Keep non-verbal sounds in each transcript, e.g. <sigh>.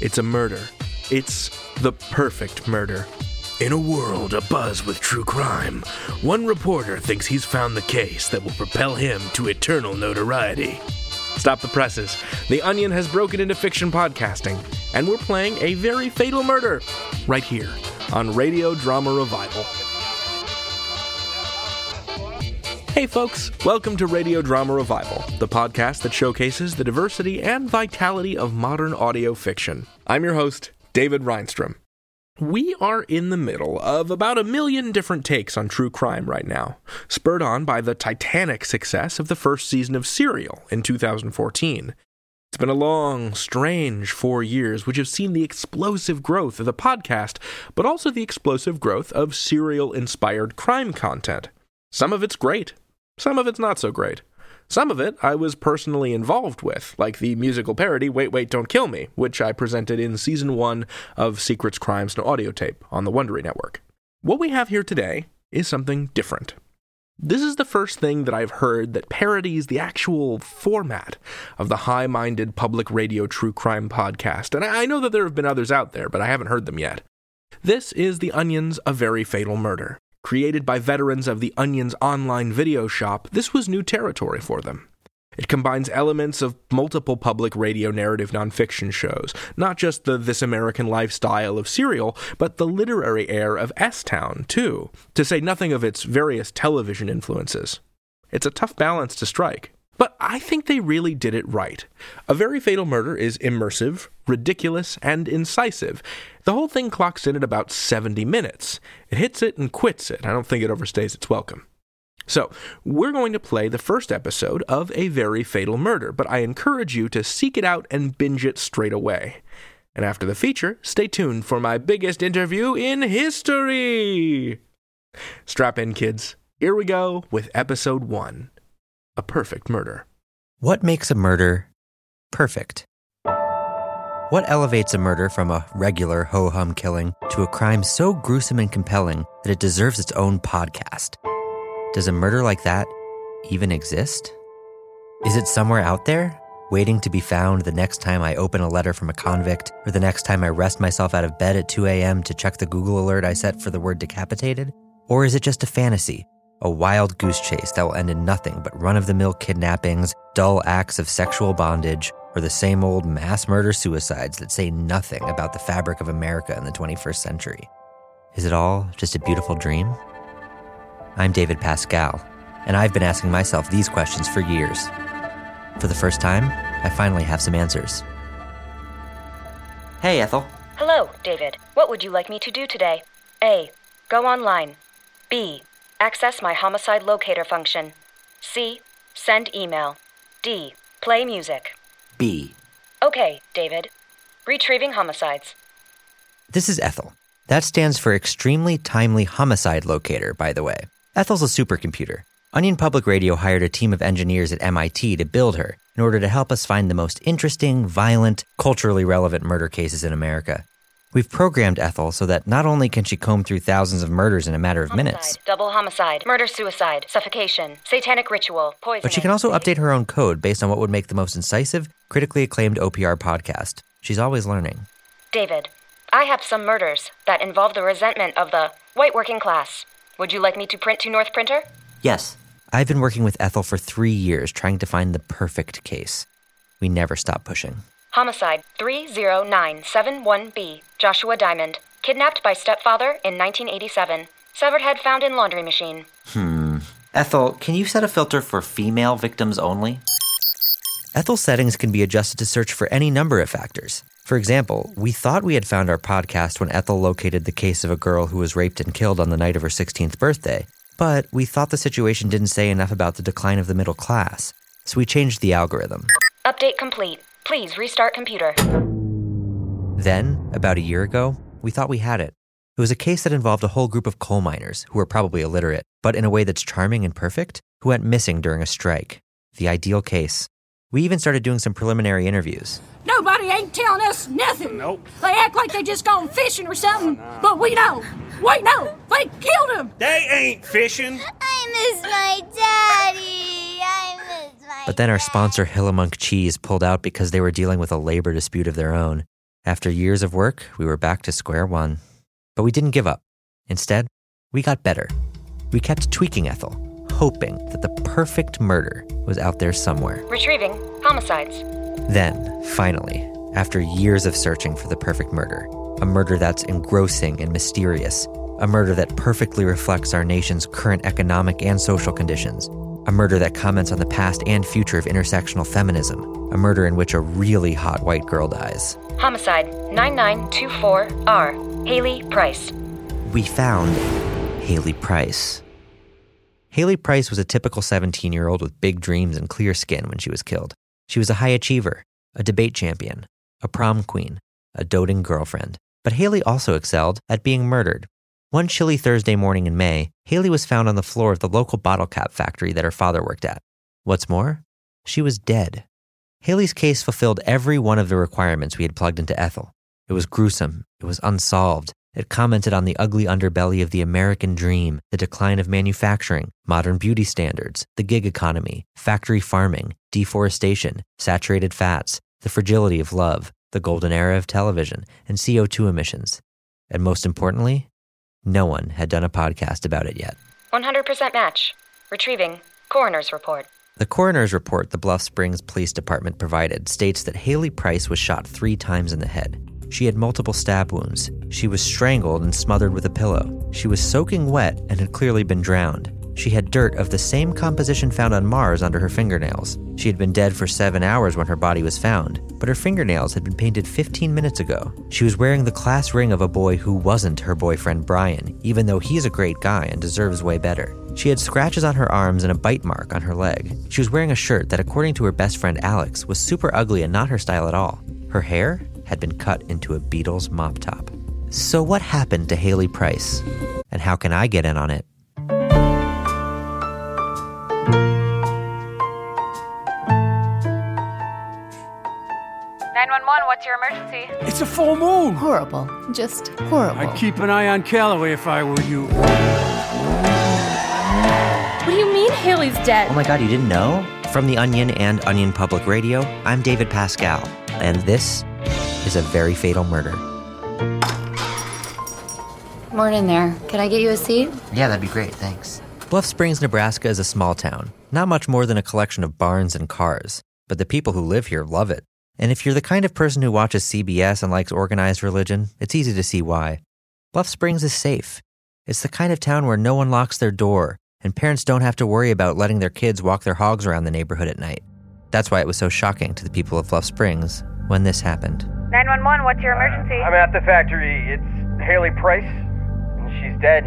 It's a murder. It's the perfect murder. In a world abuzz with true crime, one reporter thinks he's found the case that will propel him to eternal notoriety. Stop the presses. The Onion has broken into fiction podcasting, and we're playing a very fatal murder right here on Radio Drama Revival. Hey, folks, welcome to Radio Drama Revival, the podcast that showcases the diversity and vitality of modern audio fiction. I'm your host, David Rheinstrom. We are in the middle of about a million different takes on true crime right now, spurred on by the titanic success of the first season of Serial in 2014. It's been a long, strange four years which have seen the explosive growth of the podcast, but also the explosive growth of serial inspired crime content. Some of it's great, some of it's not so great. Some of it I was personally involved with, like the musical parody Wait, Wait, Don't Kill Me, which I presented in season one of Secrets, Crimes, and Audio Tape on the Wondery Network. What we have here today is something different. This is the first thing that I've heard that parodies the actual format of the high minded public radio true crime podcast, and I know that there have been others out there, but I haven't heard them yet. This is The Onion's A Very Fatal Murder. Created by veterans of the Onion's online video shop, this was new territory for them. It combines elements of multiple public radio narrative nonfiction shows, not just the This American Lifestyle of Serial, but the literary air of S Town, too, to say nothing of its various television influences. It's a tough balance to strike. But I think they really did it right. A Very Fatal Murder is immersive, ridiculous, and incisive. The whole thing clocks in at about 70 minutes. It hits it and quits it. I don't think it overstays its welcome. So, we're going to play the first episode of A Very Fatal Murder, but I encourage you to seek it out and binge it straight away. And after the feature, stay tuned for my biggest interview in history! Strap in, kids. Here we go with episode one a perfect murder. What makes a murder perfect? What elevates a murder from a regular ho hum killing to a crime so gruesome and compelling that it deserves its own podcast? Does a murder like that even exist? Is it somewhere out there, waiting to be found the next time I open a letter from a convict or the next time I rest myself out of bed at 2 a.m. to check the Google alert I set for the word decapitated? Or is it just a fantasy a wild goose chase that will end in nothing but run of the mill kidnappings, dull acts of sexual bondage, or the same old mass murder suicides that say nothing about the fabric of America in the 21st century. Is it all just a beautiful dream? I'm David Pascall, and I've been asking myself these questions for years. For the first time, I finally have some answers. Hey, Ethel. Hello, David. What would you like me to do today? A. Go online. B. Access my homicide locator function. C. Send email. D. Play music. B. Okay, David. Retrieving homicides. This is Ethel. That stands for Extremely Timely Homicide Locator, by the way. Ethel's a supercomputer. Onion Public Radio hired a team of engineers at MIT to build her in order to help us find the most interesting, violent, culturally relevant murder cases in America. We've programmed Ethel so that not only can she comb through thousands of murders in a matter of Homicide, minutes, Double homicide. Murder suicide. Suffocation. Satanic ritual. Poison. but she can also update her own code based on what would make the most incisive, critically acclaimed OPR podcast. She's always learning. David, I have some murders that involve the resentment of the white working class. Would you like me to print to North Printer? Yes. I've been working with Ethel for three years trying to find the perfect case. We never stop pushing. Homicide 30971B. Joshua Diamond. Kidnapped by stepfather in 1987. Severed head found in laundry machine. Hmm. Ethel, can you set a filter for female victims only? Ethel's settings can be adjusted to search for any number of factors. For example, we thought we had found our podcast when Ethel located the case of a girl who was raped and killed on the night of her 16th birthday, but we thought the situation didn't say enough about the decline of the middle class, so we changed the algorithm. Update complete. Please restart computer. Then, about a year ago, we thought we had it. It was a case that involved a whole group of coal miners who were probably illiterate, but in a way that's charming and perfect, who went missing during a strike. The ideal case. We even started doing some preliminary interviews. Nobody ain't telling us nothing. Nope. They act like they just gone fishing or something, but we know. We know. They killed him. They ain't fishing. I miss my daddy. I miss my But then our sponsor, Hillamunk Cheese, pulled out because they were dealing with a labor dispute of their own. After years of work, we were back to square one. But we didn't give up. Instead, we got better. We kept tweaking Ethel, hoping that the perfect murder was out there somewhere. Retrieving homicides. Then, finally, after years of searching for the perfect murder, a murder that's engrossing and mysterious, a murder that perfectly reflects our nation's current economic and social conditions, a murder that comments on the past and future of intersectional feminism, a murder in which a really hot white girl dies. Homicide 9924R. Haley Price. We found Haley Price. Haley Price was a typical 17 year old with big dreams and clear skin when she was killed. She was a high achiever, a debate champion, a prom queen, a doting girlfriend. But Haley also excelled at being murdered. One chilly Thursday morning in May, Haley was found on the floor of the local bottle cap factory that her father worked at. What's more, she was dead. Haley's case fulfilled every one of the requirements we had plugged into Ethel. It was gruesome, it was unsolved, it commented on the ugly underbelly of the American dream, the decline of manufacturing, modern beauty standards, the gig economy, factory farming, deforestation, saturated fats, the fragility of love, the golden era of television, and CO2 emissions. And most importantly, no one had done a podcast about it yet. 100% match. Retrieving coroner's report. The coroner's report the Bluff Springs Police Department provided states that Haley Price was shot three times in the head. She had multiple stab wounds. She was strangled and smothered with a pillow. She was soaking wet and had clearly been drowned. She had dirt of the same composition found on Mars under her fingernails. She had been dead for seven hours when her body was found, but her fingernails had been painted 15 minutes ago. She was wearing the class ring of a boy who wasn't her boyfriend Brian, even though he's a great guy and deserves way better. She had scratches on her arms and a bite mark on her leg. She was wearing a shirt that, according to her best friend Alex, was super ugly and not her style at all. Her hair had been cut into a Beatles mop top. So, what happened to Haley Price? And how can I get in on it? Nine one one. What's your emergency? It's a full moon. Horrible. Just horrible. I'd keep an eye on Calloway if I were you. What do you mean Haley's dead? Oh my god, you didn't know? From The Onion and Onion Public Radio, I'm David Pascall, and this is a very fatal murder. Morning there. Can I get you a seat? Yeah, that'd be great, thanks. Bluff Springs, Nebraska is a small town, not much more than a collection of barns and cars, but the people who live here love it. And if you're the kind of person who watches CBS and likes organized religion, it's easy to see why. Bluff Springs is safe. It's the kind of town where no one locks their door, and parents don't have to worry about letting their kids walk their hogs around the neighborhood at night. That's why it was so shocking to the people of Bluff Springs when this happened. 911, what's your emergency? I'm at the factory. It's Haley Price, and she's dead.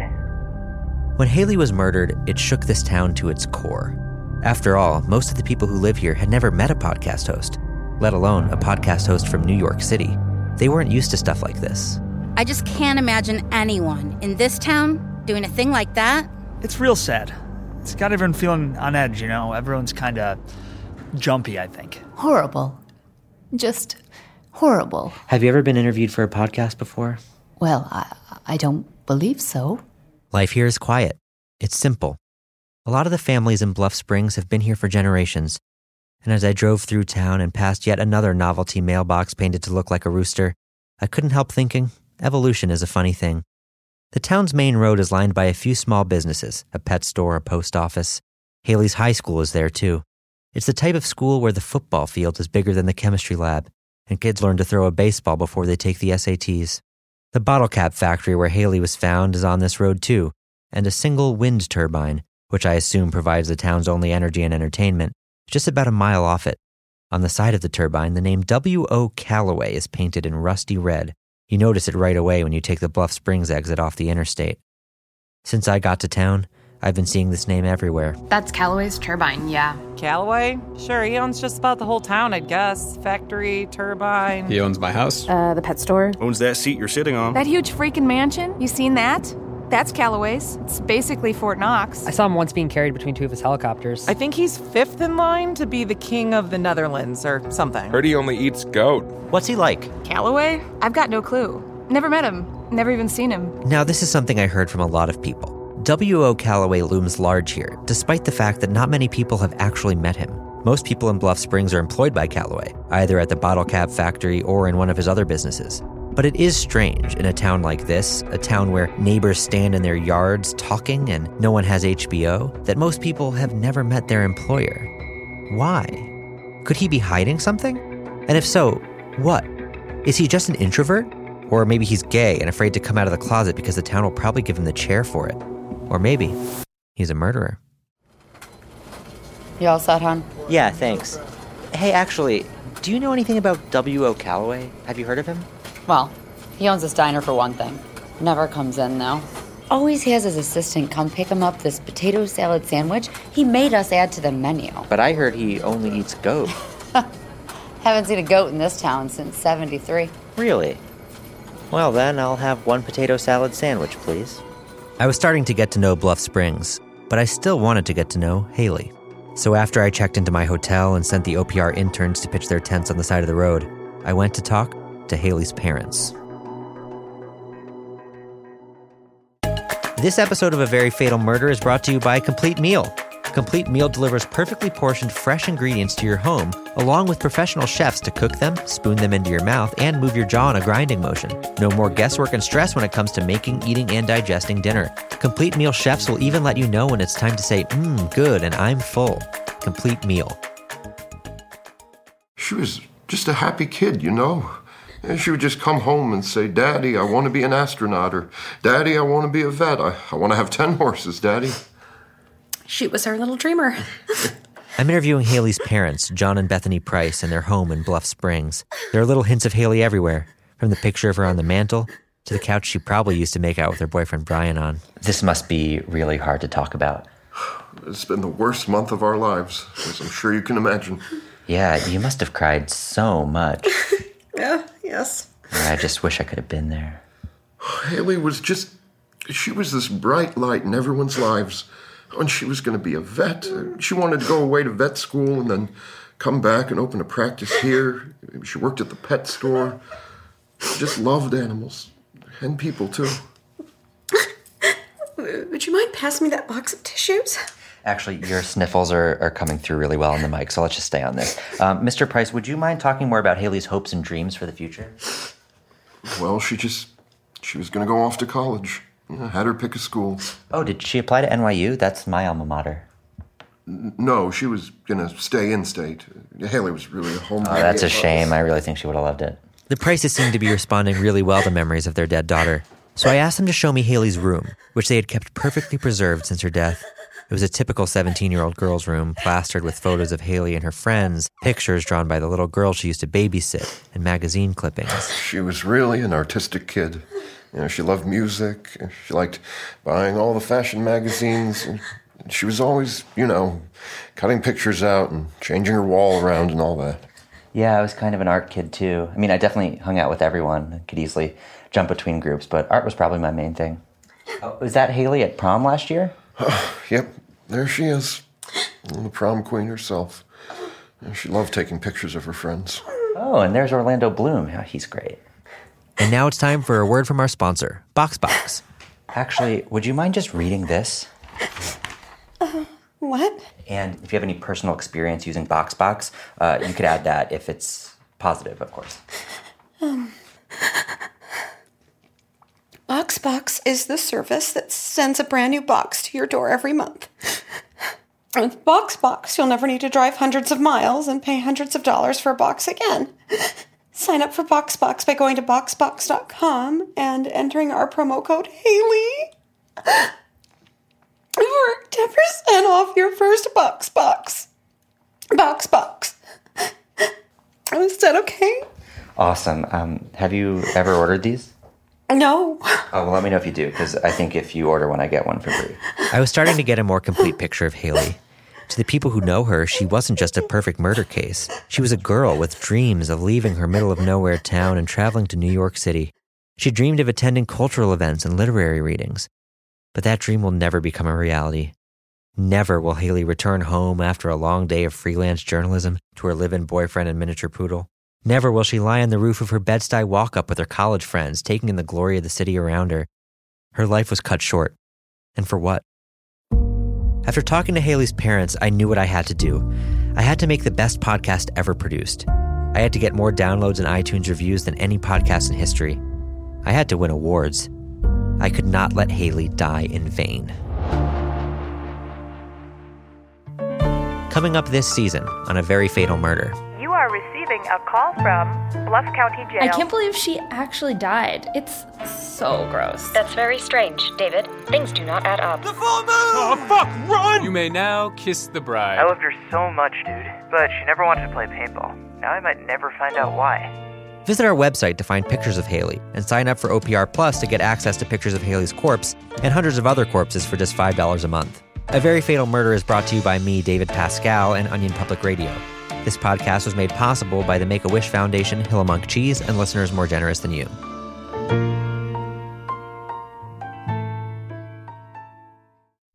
When Haley was murdered, it shook this town to its core. After all, most of the people who live here had never met a podcast host, let alone a podcast host from New York City. They weren't used to stuff like this. I just can't imagine anyone in this town doing a thing like that. It's real sad. It's got everyone feeling on edge, you know? Everyone's kind of jumpy, I think. Horrible. Just horrible. Have you ever been interviewed for a podcast before? Well, I, I don't believe so. Life here is quiet. It's simple. A lot of the families in Bluff Springs have been here for generations. And as I drove through town and passed yet another novelty mailbox painted to look like a rooster, I couldn't help thinking evolution is a funny thing. The town's main road is lined by a few small businesses, a pet store, a post office. Haley's high school is there too. It's the type of school where the football field is bigger than the chemistry lab, and kids learn to throw a baseball before they take the SATs. The bottle cap factory where Haley was found is on this road too, and a single wind turbine, which I assume provides the town's only energy and entertainment, just about a mile off it. On the side of the turbine, the name W.O. Calloway is painted in rusty red. You notice it right away when you take the Bluff Springs exit off the interstate. Since I got to town, I've been seeing this name everywhere. That's Callaway's turbine, yeah. Callaway? Sure, he owns just about the whole town, I'd guess. Factory, turbine. He owns my house. Uh, the pet store. Owns that seat you're sitting on. That huge freaking mansion? You seen that? That's Callaway's. It's basically Fort Knox. I saw him once being carried between two of his helicopters. I think he's fifth in line to be the king of the Netherlands or something. Heard he only eats goat. What's he like? Callaway? I've got no clue. Never met him. Never even seen him. Now, this is something I heard from a lot of people. W.O. Calloway looms large here, despite the fact that not many people have actually met him. Most people in Bluff Springs are employed by Calloway, either at the bottle cap factory or in one of his other businesses. But it is strange in a town like this, a town where neighbors stand in their yards talking and no one has HBO, that most people have never met their employer. Why? Could he be hiding something? And if so, what? Is he just an introvert? Or maybe he's gay and afraid to come out of the closet because the town will probably give him the chair for it. Or maybe he's a murderer. You all set, hon? Yeah, thanks. Hey, actually, do you know anything about W.O. Calloway? Have you heard of him? Well, he owns this diner for one thing. Never comes in, though. Always has his assistant come pick him up this potato salad sandwich he made us add to the menu. But I heard he only eats goat. <laughs> Haven't seen a goat in this town since 73. Really? Well, then I'll have one potato salad sandwich, please. I was starting to get to know Bluff Springs, but I still wanted to get to know Haley. So after I checked into my hotel and sent the OPR interns to pitch their tents on the side of the road, I went to talk to Haley's parents. This episode of A Very Fatal Murder is brought to you by Complete Meal. Complete Meal delivers perfectly portioned fresh ingredients to your home, along with professional chefs to cook them, spoon them into your mouth, and move your jaw in a grinding motion. No more guesswork and stress when it comes to making, eating, and digesting dinner. Complete Meal chefs will even let you know when it's time to say, mmm, good, and I'm full. Complete Meal. She was just a happy kid, you know. And she would just come home and say, Daddy, I want to be an astronaut, or Daddy, I want to be a vet. I, I want to have 10 horses, Daddy. She was our little dreamer. <laughs> I'm interviewing Haley's parents, John and Bethany Price, in their home in Bluff Springs. There are little hints of Haley everywhere, from the picture of her on the mantle to the couch she probably used to make out with her boyfriend Brian on. This must be really hard to talk about. It's been the worst month of our lives, as I'm sure you can imagine. Yeah, you must have cried so much. <laughs> yeah, yes. I just wish I could have been there. Haley was just. She was this bright light in everyone's lives. And she was going to be a vet. She wanted to go away to vet school and then come back and open a practice here. She worked at the pet store. She just loved animals and people, too. Would you mind passing me that box of tissues? Actually, your sniffles are, are coming through really well on the mic, so let's just stay on this. Um, Mr. Price, would you mind talking more about Haley's hopes and dreams for the future? Well, she just. She was going to go off to college. Yeah, had her pick a school. Oh, did she apply to NYU? That's my alma mater. No, she was going to stay in state. Haley was really a home. Oh, that's a shame. I really think she would have loved it. The Prices seemed to be responding really well to memories of their dead daughter. So I asked them to show me Haley's room, which they had kept perfectly preserved since her death. It was a typical 17 year old girl's room, plastered with photos of Haley and her friends, pictures drawn by the little girl she used to babysit, and magazine clippings. She was really an artistic kid. You know, she loved music. She liked buying all the fashion magazines. She was always, you know, cutting pictures out and changing her wall around and all that. Yeah, I was kind of an art kid too. I mean, I definitely hung out with everyone. I could easily jump between groups, but art was probably my main thing. Oh, was that Haley at prom last year? <sighs> yep, there she is. The prom queen herself. She loved taking pictures of her friends. Oh, and there's Orlando Bloom. Yeah, he's great. And now it's time for a word from our sponsor, BoxBox. Actually, would you mind just reading this? Uh, what? And if you have any personal experience using BoxBox, uh, you could add that if it's positive, of course. Um, BoxBox is the service that sends a brand new box to your door every month. With BoxBox, you'll never need to drive hundreds of miles and pay hundreds of dollars for a box again. Sign up for BoxBox by going to boxbox.com and entering our promo code Haley <gasps> for 10% off your first BoxBox. BoxBox. <laughs> Is that okay? Awesome. Um, have you ever ordered these? No. Oh, well, let me know if you do, because I think if you order one, I get one for free. I was starting to get a more complete picture of Haley. To the people who know her, she wasn't just a perfect murder case. She was a girl with dreams of leaving her middle of nowhere town and traveling to New York City. She dreamed of attending cultural events and literary readings. But that dream will never become a reality. Never will Haley return home after a long day of freelance journalism to her live in boyfriend and miniature poodle. Never will she lie on the roof of her Bed-Stuy walk up with her college friends, taking in the glory of the city around her. Her life was cut short. And for what? After talking to Haley's parents, I knew what I had to do. I had to make the best podcast ever produced. I had to get more downloads and iTunes reviews than any podcast in history. I had to win awards. I could not let Haley die in vain. Coming up this season on A Very Fatal Murder. You are receiving a call from Bluff County Jail. I can't believe she actually died. It's so gross. That's very strange, David. Things do not add up. The full moon! Oh, fuck, run! You may now kiss the bride. I loved her so much, dude, but she never wanted to play paintball. Now I might never find out why. Visit our website to find pictures of Haley and sign up for OPR Plus to get access to pictures of Haley's corpse and hundreds of other corpses for just $5 a month. A Very Fatal Murder is brought to you by me, David Pascall, and Onion Public Radio. This podcast was made possible by the Make a Wish Foundation, Hillamonk Cheese, and listeners more generous than you.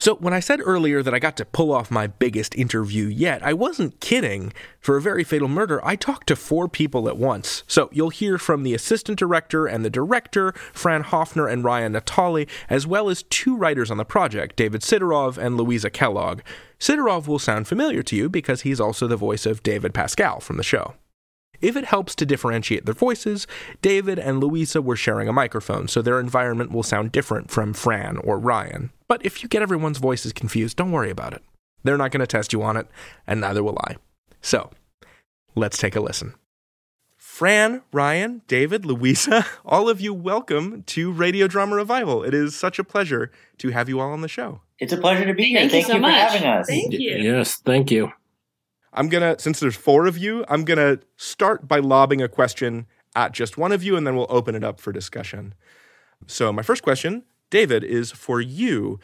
So, when I said earlier that I got to pull off my biggest interview yet, I wasn't kidding. For a very fatal murder, I talked to four people at once. So, you'll hear from the assistant director and the director, Fran Hoepfner and Ryan Natoli, as well as two writers on the project, David Sidorov and Louisa Kellogg. Sidorov will sound familiar to you because he's also the voice of David Pascall from the show. If it helps to differentiate their voices, David and Louisa were sharing a microphone, so their environment will sound different from Fran or Ryan. But if you get everyone's voices confused, don't worry about it. They're not going to test you on it, and neither will I. So, let's take a listen. Fran, Ryan, David, Louisa, <laughs> all of you welcome to Radio Drama Revival. It is such a pleasure to have you all on the show. It's a pleasure to be here. Thank you Thank so you, for much. having us. Thank you. Yes, thank you. I'm gonna, since there's four of you, I'm gonna start by lobbing a question at just one of you, and then we'll open it up for discussion. So, my first question, David, is for you.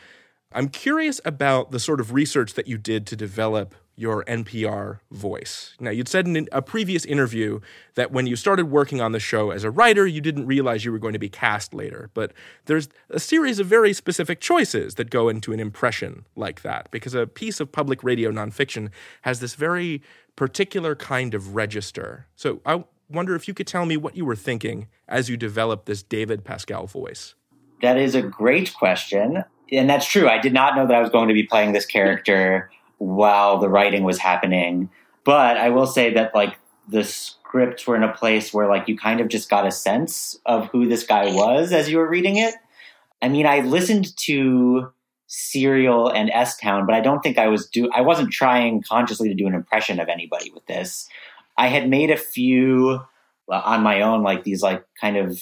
I'm curious about the sort of research that you did to develop your NPR voice. Now, you'd said in a previous interview that when you started working on the show as a writer, you didn't realize you were going to be cast later. But there's a series of very specific choices that go into an impression like that, because a piece of public radio nonfiction has this very particular kind of register. So I wonder if you could tell me what you were thinking as you developed this David Pascall voice. That is a great question. And that's true. I did not know that I was going to be playing this character while the writing was happening. But I will say that like the scripts were in a place where like you kind of just got a sense of who this guy was as you were reading it. I mean, I listened to Serial and S Town, but I don't think I was do I wasn't trying consciously to do an impression of anybody with this. I had made a few on my own, like these like kind of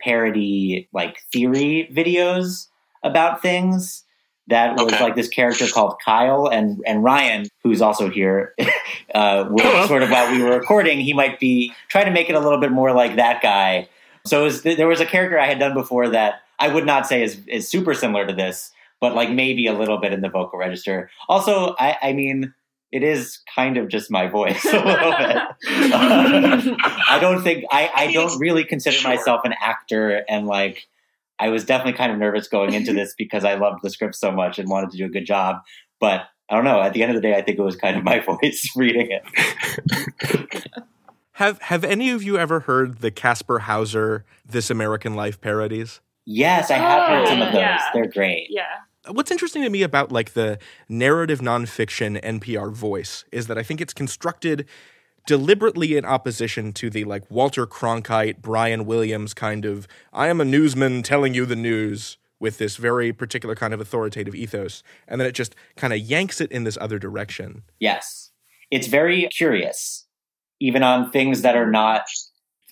parody like theory videos about things that was like this character called Kyle and and Ryan, who's also here, <laughs> uh, were sort of while we were recording, he might be trying to make it a little bit more like that guy. So it was, there was a character I had done before that I would not say is is super similar to this, but like maybe a little bit in the vocal register. Also, I, I mean. It is kind of just my voice <laughs> a little bit. <laughs> I don't think I, I don't really consider myself an actor and like I was definitely kind of nervous going into <laughs> this because I loved the script so much and wanted to do a good job. But I don't know. At the end of the day, I think it was kind of my <laughs> voice <laughs> reading it. Have Have any of you ever heard the Kasper Hauser "This American Life" parodies? Yes, I have heard some of oh, those. yeah. They're great. Yeah. What's interesting to me about like the narrative nonfiction NPR voice is that I think it's constructed deliberately in opposition to the like Walter Cronkite, Brian Williams kind of I am a newsman telling you the news with this very particular kind of authoritative ethos and then it just kind of yanks it in this other direction. Yes. It's very curious, even on things that are not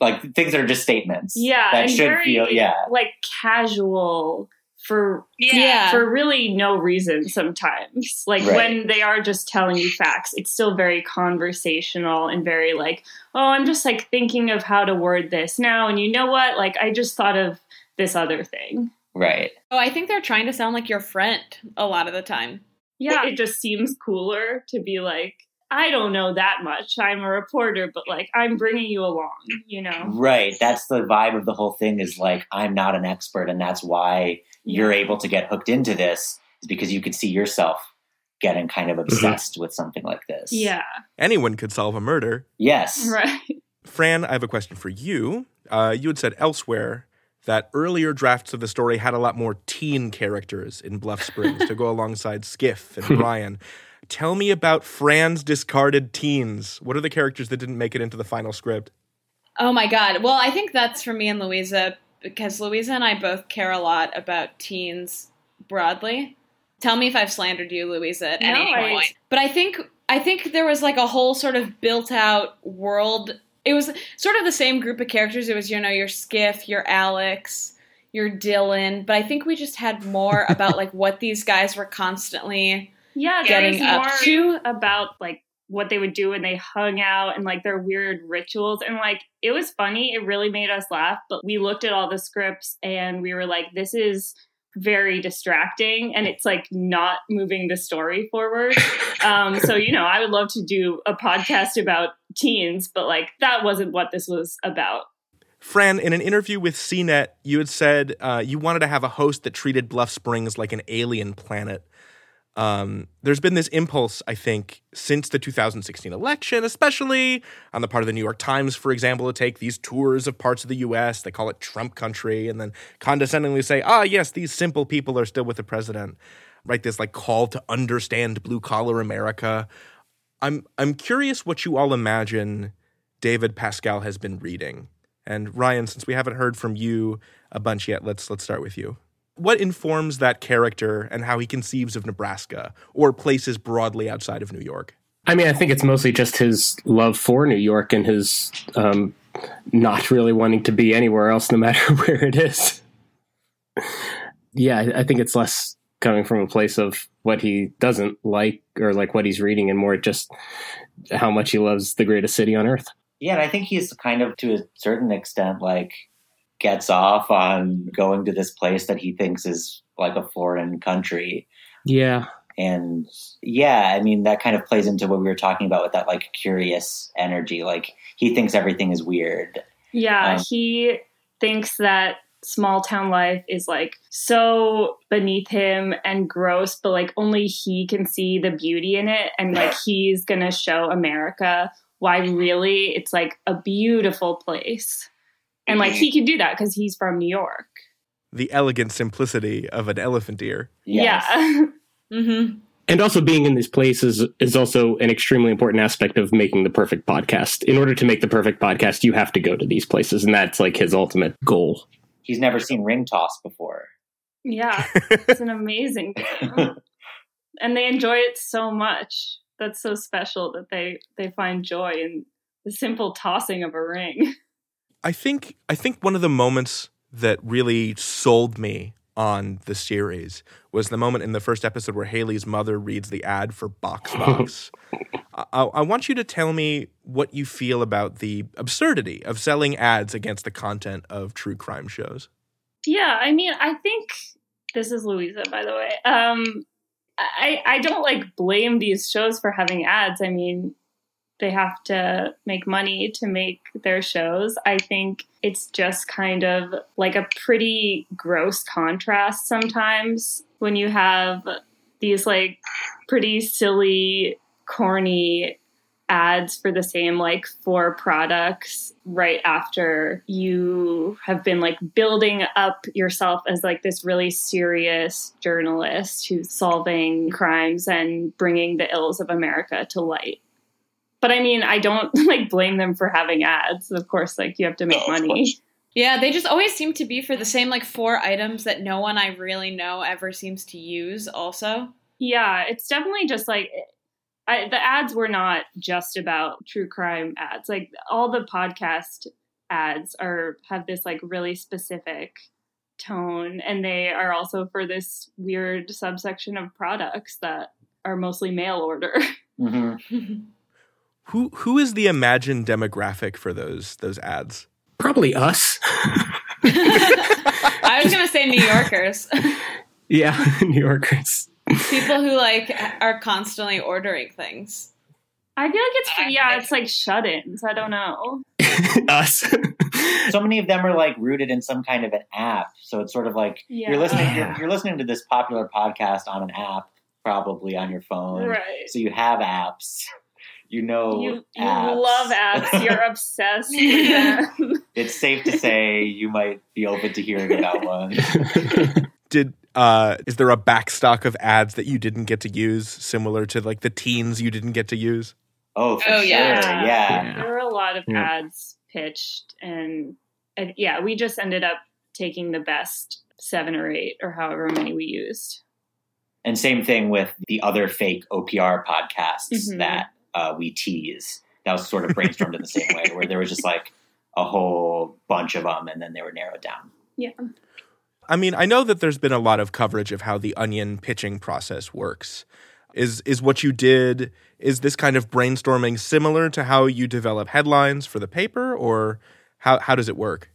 like things that are just statements. Yeah. That should very, feel, yeah. Like casual for Yeah. for really no reason sometimes. <laughs> Like Right. when they are just telling you facts, it's still very conversational and very like, oh, I'm just like thinking of how to word this now. And you know what? Like I just thought of this other thing. Right. Oh, I think they're trying to sound like your friend a lot of the time. Yeah. It just seems cooler to be like, I don't know that much. I'm a reporter, but like I'm bringing you along, you know? Right. That's the vibe of the whole thing is like, I'm not an expert. And that's why you're able to get hooked into this is because you could see yourself getting kind of obsessed with something like this. Yeah. Anyone could solve a murder. Yes. Right. Fran, I have a question for you. Uh, you had said elsewhere that earlier drafts of the story had a lot more teen characters in Bluff Springs to go <laughs> alongside Skiff and Brian. Tell me about Fran's discarded teens. What are the characters that didn't make it into the final script? Oh my god. Well, I think that's for me and Louisa because Louisa and I both care a lot about teens broadly. Tell me if I've slandered you, Louisa, at No, any I- point. But I think I think there was like a whole sort of built out world. It was sort of the same group of characters. It was you know your Skiff, your Alex, your Dylan. But I think we just had more about like what these guys were constantly Yeah, getting up more to. about like what they would do when they hung out and like their weird rituals and like it was funny. It really made us laugh. But we looked at all the scripts and we were like, this is very distracting and it's like not moving the story forward. <laughs> um, so you know, I would love to do a podcast about teens, but like that wasn't what this was about. Fran, in an interview with CNET, you had said uh, you wanted to have a host that treated Bluff Springs like an alien planet. Um, there's been this impulse, I think, since the 2016 election, especially on the part of the New York Times, for example, to take these tours of parts of the US, they call it Trump country, and then condescendingly say, ah, yes, these simple people are still with the president. Right? This like call to understand blue collar America. I'm I'm curious what you all imagine David Pascall has been reading. And Ryan, since we haven't heard from you a bunch yet, let's let's start with you. What informs that character and how he conceives of Nebraska or places broadly outside of New York? I mean, I think it's mostly just his love for New York and his um, not really wanting to be anywhere else, no matter <laughs> where it is. Yeah, I I think it's less coming from a place of what he doesn't like or like what he's reading, and more just how much he loves the greatest city on earth. Yeah, and I think he's kind of to a certain extent like gets off on going to this place that he thinks is like a foreign country. Yeah. And yeah, I mean that kind of plays into what we were talking about with that like curious energy. Like he thinks everything is weird. Yeah, Um, he thinks that small town life is like so beneath him and gross, but like only he can see the beauty in it. And <laughs> like he's gonna show America why really it's like a beautiful place. And like he can do that because he's from New York. The elegant simplicity of an elephant ear. Yeah. <laughs> mm-hmm. And also being in these places is also an extremely important aspect of making the perfect podcast. In order to make the perfect podcast, you have to go to these places, and that's like his ultimate goal. He's never seen ring toss before. Yeah. <laughs> It's an amazing game. <laughs> and they enjoy it so much. That's so special that they they find joy in the simple tossing of a ring. I think I think one of the moments that really sold me on the series was the moment in the first episode where Haley's mother reads the ad for Box <laughs> Box. I, I want you to tell me what you feel about the absurdity of selling ads against the content of true crime shows. Yeah, I mean, I think this is Louisa, by the way. Um, I I don't like blame these shows for having ads. I mean, they have to make money to make their shows. I think it's just kind of like a pretty gross contrast sometimes when you have these like pretty silly, corny ads for the same like four products right after you have been like building up yourself as like this really serious journalist who's solving crimes and bringing the ills of America to light. But I mean, I don't <laughs> like blame them for having ads. Of course, like you have to make money. Yeah, they just always seem to be for the same like four items that no one I really know ever seems to use. Also, Yeah, it's definitely just like I, the ads were not just about true crime ads. Like all the podcast ads are have this like really specific tone, and they are also for this weird subsection of products that are mostly mail order. <laughs> Mm-hmm. <laughs> Who who is the imagined demographic for those those ads? Probably us. <laughs> I was gonna say New Yorkers, <laughs> Yeah, <laughs> New Yorkers. people who like are constantly ordering things. I feel like it's yeah, it's like shut-ins. I don't know. us. so many of them are like rooted in some kind of an app. So it's sort of like Yeah. you're listening Yeah. you're, <sighs> you're listening to this popular podcast on an app, probably on your phone. Right. So you have apps. You know You you apps. love apps. You're <laughs> obsessed with <laughs> them. it's safe to say you might be open to hearing about <laughs> one. Did uh, is there a backstock of ads that you didn't get to use, similar to like the teens you didn't get to use? Oh, for oh sure. yeah. yeah. There were a lot of Yeah. ads pitched, and, and yeah, we just ended up taking the best seven or eight or however many we used. And same thing with the other fake OPR podcasts Mhm. that uh, we tease. That was sort of brainstormed in the same way, where there was just <laughs> like a whole bunch of them, and then they were narrowed down. Yeah. I mean, I know that there's been a lot of coverage of how the Onion pitching process works. Is is what you did? Is this kind of brainstorming similar to how you develop headlines for the paper, or how how does it work?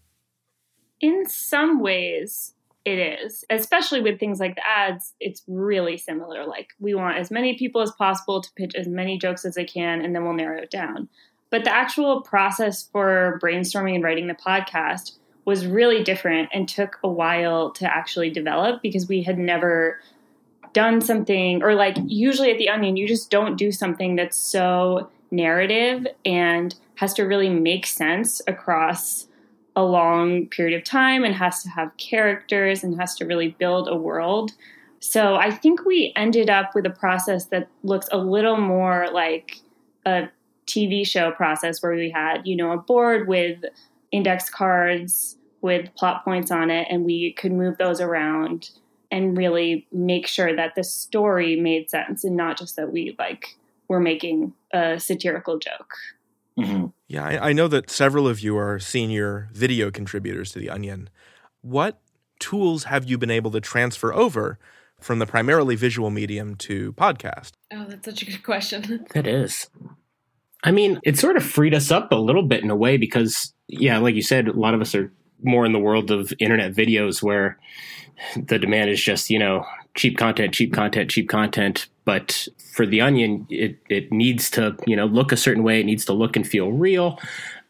In some ways, it is, especially with things like the ads. It's really similar. Like, we want as many people as possible to pitch as many jokes as they can, and then we'll narrow it down. But the actual process for brainstorming and writing the podcast was really different and took a while to actually develop because we had never done something, or like usually at The Onion, you just don't do something that's so narrative and has to really make sense across a long period of time and has to have characters and has to really build a world. So I think we ended up with a process that looks a little more like a TV show process where we had, you know, a board with index cards with plot points on it and we could move those around and really make sure that the story made sense and not just that we like were making a satirical joke. Mm-hmm. Yeah, I, I know that several of you are senior video contributors to the Onion. What tools have you been able to transfer over from the primarily visual medium to podcast? Oh, that's such a good question. <laughs> That is. I mean, it sort of freed us up a little bit in a way because, yeah, like you said, a lot of us are more in the world of internet videos where the demand is just, you know, cheap content, cheap content, cheap content. But for the onion, it, it needs to, you know, look a certain way. It needs to look and feel real.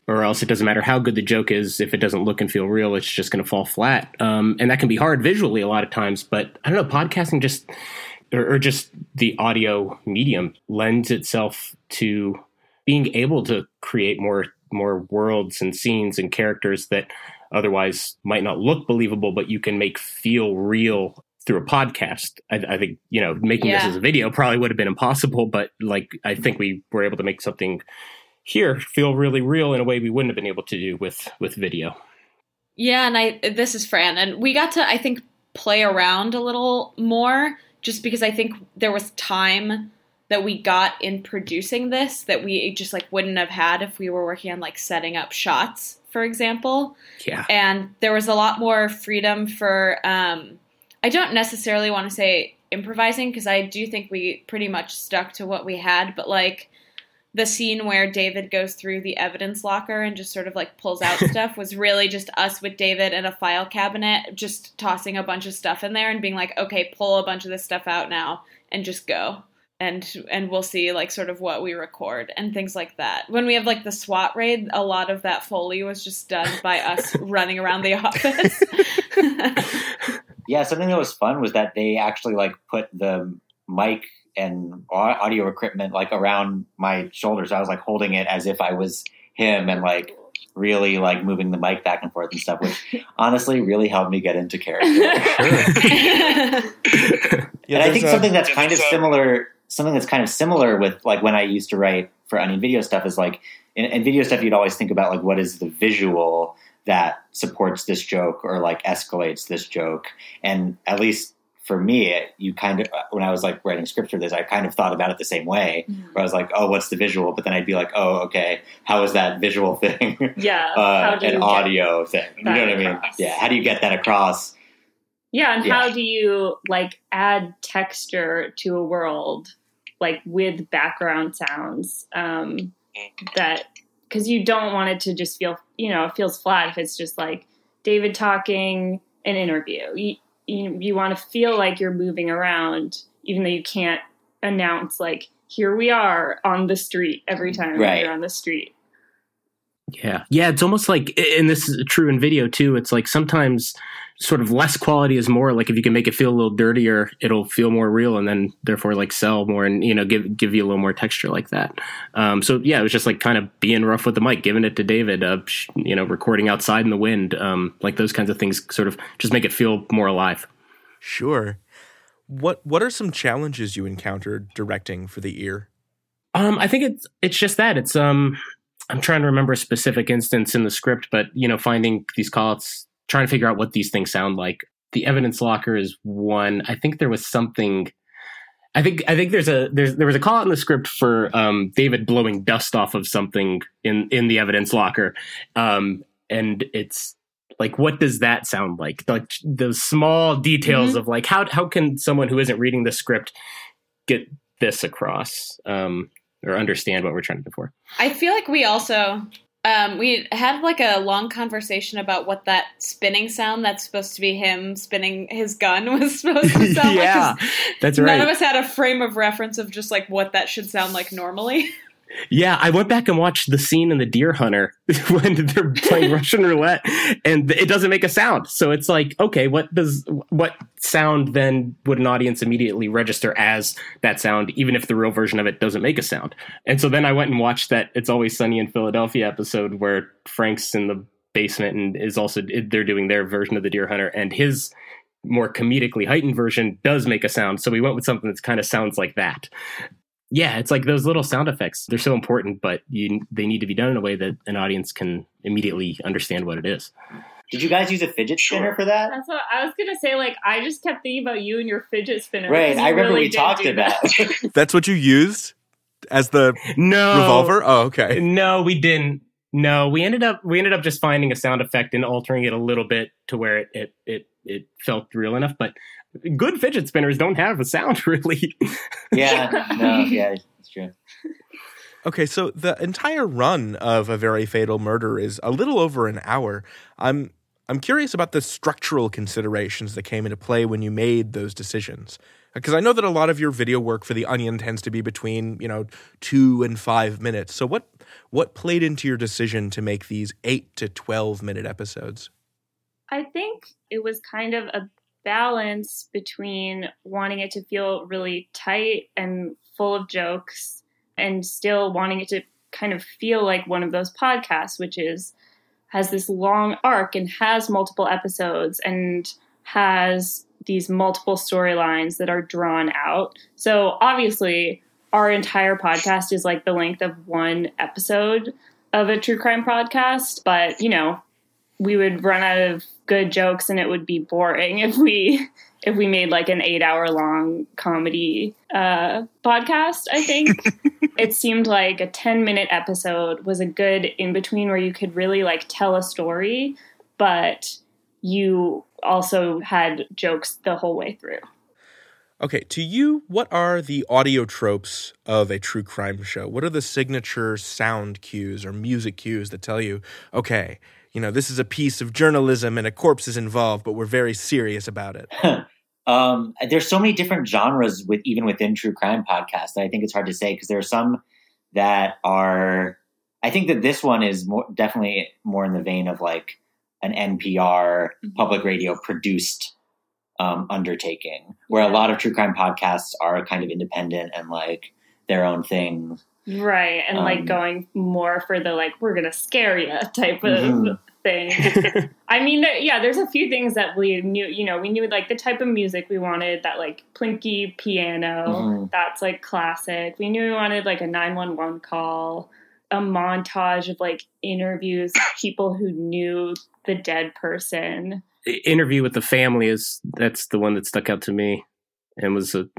Or else it doesn't matter how good the joke is. If it doesn't look and feel real, it's just going to fall flat. Um, and that can be hard visually a lot of times. But I don't know, podcasting just, or, or just the audio medium lends itself to being able to create more more worlds and scenes and characters that otherwise might not look believable, but you can make feel real through a podcast. I, I think you know making this as a video probably would have been impossible, but like I think we were able to make something here feel really real in a way we wouldn't have been able to do with with video. Yeah, and I this is Fran, and we got to I think play around a little more just because I think there was time that we got in producing this that we just like wouldn't have had if we were working on like setting up shots, for example. Yeah. And there was a lot more freedom for um I don't necessarily want to say improvising because I do think we pretty much stuck to what we had, but like the scene where David goes through the evidence locker and just sort of like pulls out <laughs> stuff was really just us with David and a file cabinet, just tossing a bunch of stuff in there and being like, okay, pull a bunch of this stuff out now and just go. And and we'll see like sort of what we record and things like that. When we have like the SWAT raid, a lot of that foley was just done by us <laughs> running around the office. <laughs> Yeah, something that was fun was that they actually like put the mic and audio equipment like around my shoulders. I was like holding it as if I was him and like really like moving the mic back and forth and stuff, which <laughs> honestly really helped me get into character. <laughs> <laughs> and I think a- something uh, that's kind of uh, similar, something that's kind of similar with like when I used to write for Onion Video stuff is like in, in video stuff, you'd always think about like what is the visual that supports this joke or like escalates this joke. And at least for me, you kind of when I was like writing script for this, I kind of thought about it the same way. Where I was like, oh, what's the visual? But then I'd be like, oh, okay, how is that visual thing? <laughs> Yeah, uh, how do you an audio thing. You know what I mean? across? Yeah. How do you get that across? Yeah, and Yeah. how do you like add texture to a world like with background sounds um, that because you don't want it to just feel you know it feels flat if it's just like David talking an interview. You you, you want to feel like you're moving around even though you can't announce like here we are on the street every time Right. you're on the street. Yeah. Yeah. It's almost like, and this is true in video too. It's like sometimes sort of less quality is more like if you can make it feel a little dirtier, it'll feel more real and then therefore like sell more and, you know, give, give you a little more texture like that. Um, so yeah, it was just like kind of being rough with the mic, giving it to David, uh, you know, recording outside in the wind. Um, like those kinds of things sort of just make it feel more alive. Sure. What, what are some challenges you encountered directing for the ear? Um, I think it's, it's just that it's, um, I'm trying to remember a specific instance in the script, but you know, finding these calls, trying to figure out what these things sound like. The evidence locker is one. I think there was something. I think I think there's a there's there was a call out in the script for um, David blowing dust off of something in in the evidence locker, um, and it's like what does that sound like? Like those small details mm-hmm. of like how how can someone who isn't reading the script get this across? Um, or understand what we're trying to do for. I feel like we also um, we had like a long conversation about what that spinning sound that's supposed to be him spinning his gun <laughs> was supposed to sound <laughs> yeah, like. that's right. None of us had a frame of reference of just like what that should sound like normally. <laughs> Yeah, I went back and watched the scene in the Deer Hunter <laughs> when they're playing <laughs> Russian roulette, and it doesn't make a sound. So it's like, okay, what does what sound then would an audience immediately register as that sound, even if the real version of it doesn't make a sound? And so then I went and watched that "It's Always Sunny in Philadelphia" episode where Frank's in the basement and is also they're doing their version of the Deer Hunter, and his more comedically heightened version does make a sound. So we went with something that kind of sounds like that yeah, it's like those little sound effects. They're so important, but you, they need to be done in a way that an audience can immediately understand what it is. Did you guys use a fidget spinner for that? That's what I was gonna say. Like, I just kept thinking about you and your fidget spinner. Right, I remember really we talked about. That. <laughs> <laughs> That's what you used as the no revolver. Oh, okay. No, we didn't. No, we ended up we ended up just finding a sound effect and altering it a little bit to where it it it, it felt real enough. But good fidget spinners don't have a sound <laughs> really. yeah, <laughs> no, yeah, it's true. Okay, so the entire run of a very fatal murder is a little over an hour. I'm I'm curious about the structural considerations that came into play when you made those decisions. Because I know that a lot of your video work for The Onion tends to be between, you know, two and five minutes. So what what played into your decision to make these eight to twelve minute episodes? I think it was kind of a balance between wanting it to feel really tight and full of jokes and still wanting it to kind of feel like one of those podcasts, which is has this long arc and has multiple episodes and has these multiple storylines that are drawn out. So obviously, our entire podcast is like the length of one episode of a true crime podcast, but you know, we would run out of good jokes and it would be boring <laughs> if we if we made like an eight hour long comedy uh, podcast i think <laughs> it seemed like a 10 minute episode was a good in between where you could really like tell a story but you also had jokes the whole way through Okay, to you, what are the audio tropes of a true crime show? What are the signature sound cues or music cues that tell you, okay, you know, this is a piece of journalism and a corpse is involved, but we're very serious about it? <laughs> um, there's so many different genres with even within true crime podcasts that I think it's hard to say because there are some that are. I think that this one is more definitely more in the vein of like an NPR mm-hmm. public radio produced um, undertaking, where a lot of true crime podcasts are kind of independent and like their own thing. Right. And um, like going more for the like, we're going to scare you type of mm-hmm. Thing. <laughs> I mean, there, yeah, there's a few things that we knew, you know, we knew like the type of music we wanted, that like plinky piano, mm-hmm. that's like classic. We knew we wanted like a 911 call, a montage of like interviews, people who knew the dead person. Interview with the family is that's the one that stuck out to me and was a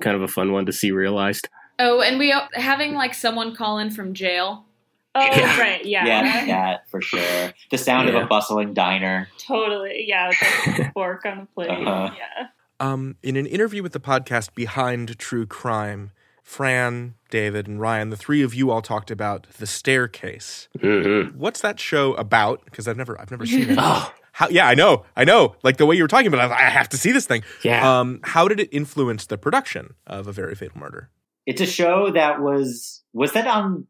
kind of a fun one to see realized. Oh, and we having like someone call in from jail. Oh, yeah. right, yeah, yeah, yeah, for sure. The sound yeah. of a bustling diner. Totally, yeah, with like a <laughs> fork on a plate. Uh-huh. Yeah. Um, in an interview with the podcast Behind True Crime, Fran, David, and Ryan, the three of you all talked about the staircase. Mm-hmm. What's that show about? Because I've never, I've never seen it. <laughs> oh. How, yeah, I know, I know. Like the way you were talking about, it, I have to see this thing. Yeah. Um, how did it influence the production of A Very Fatal Murder? It's a show that was was that on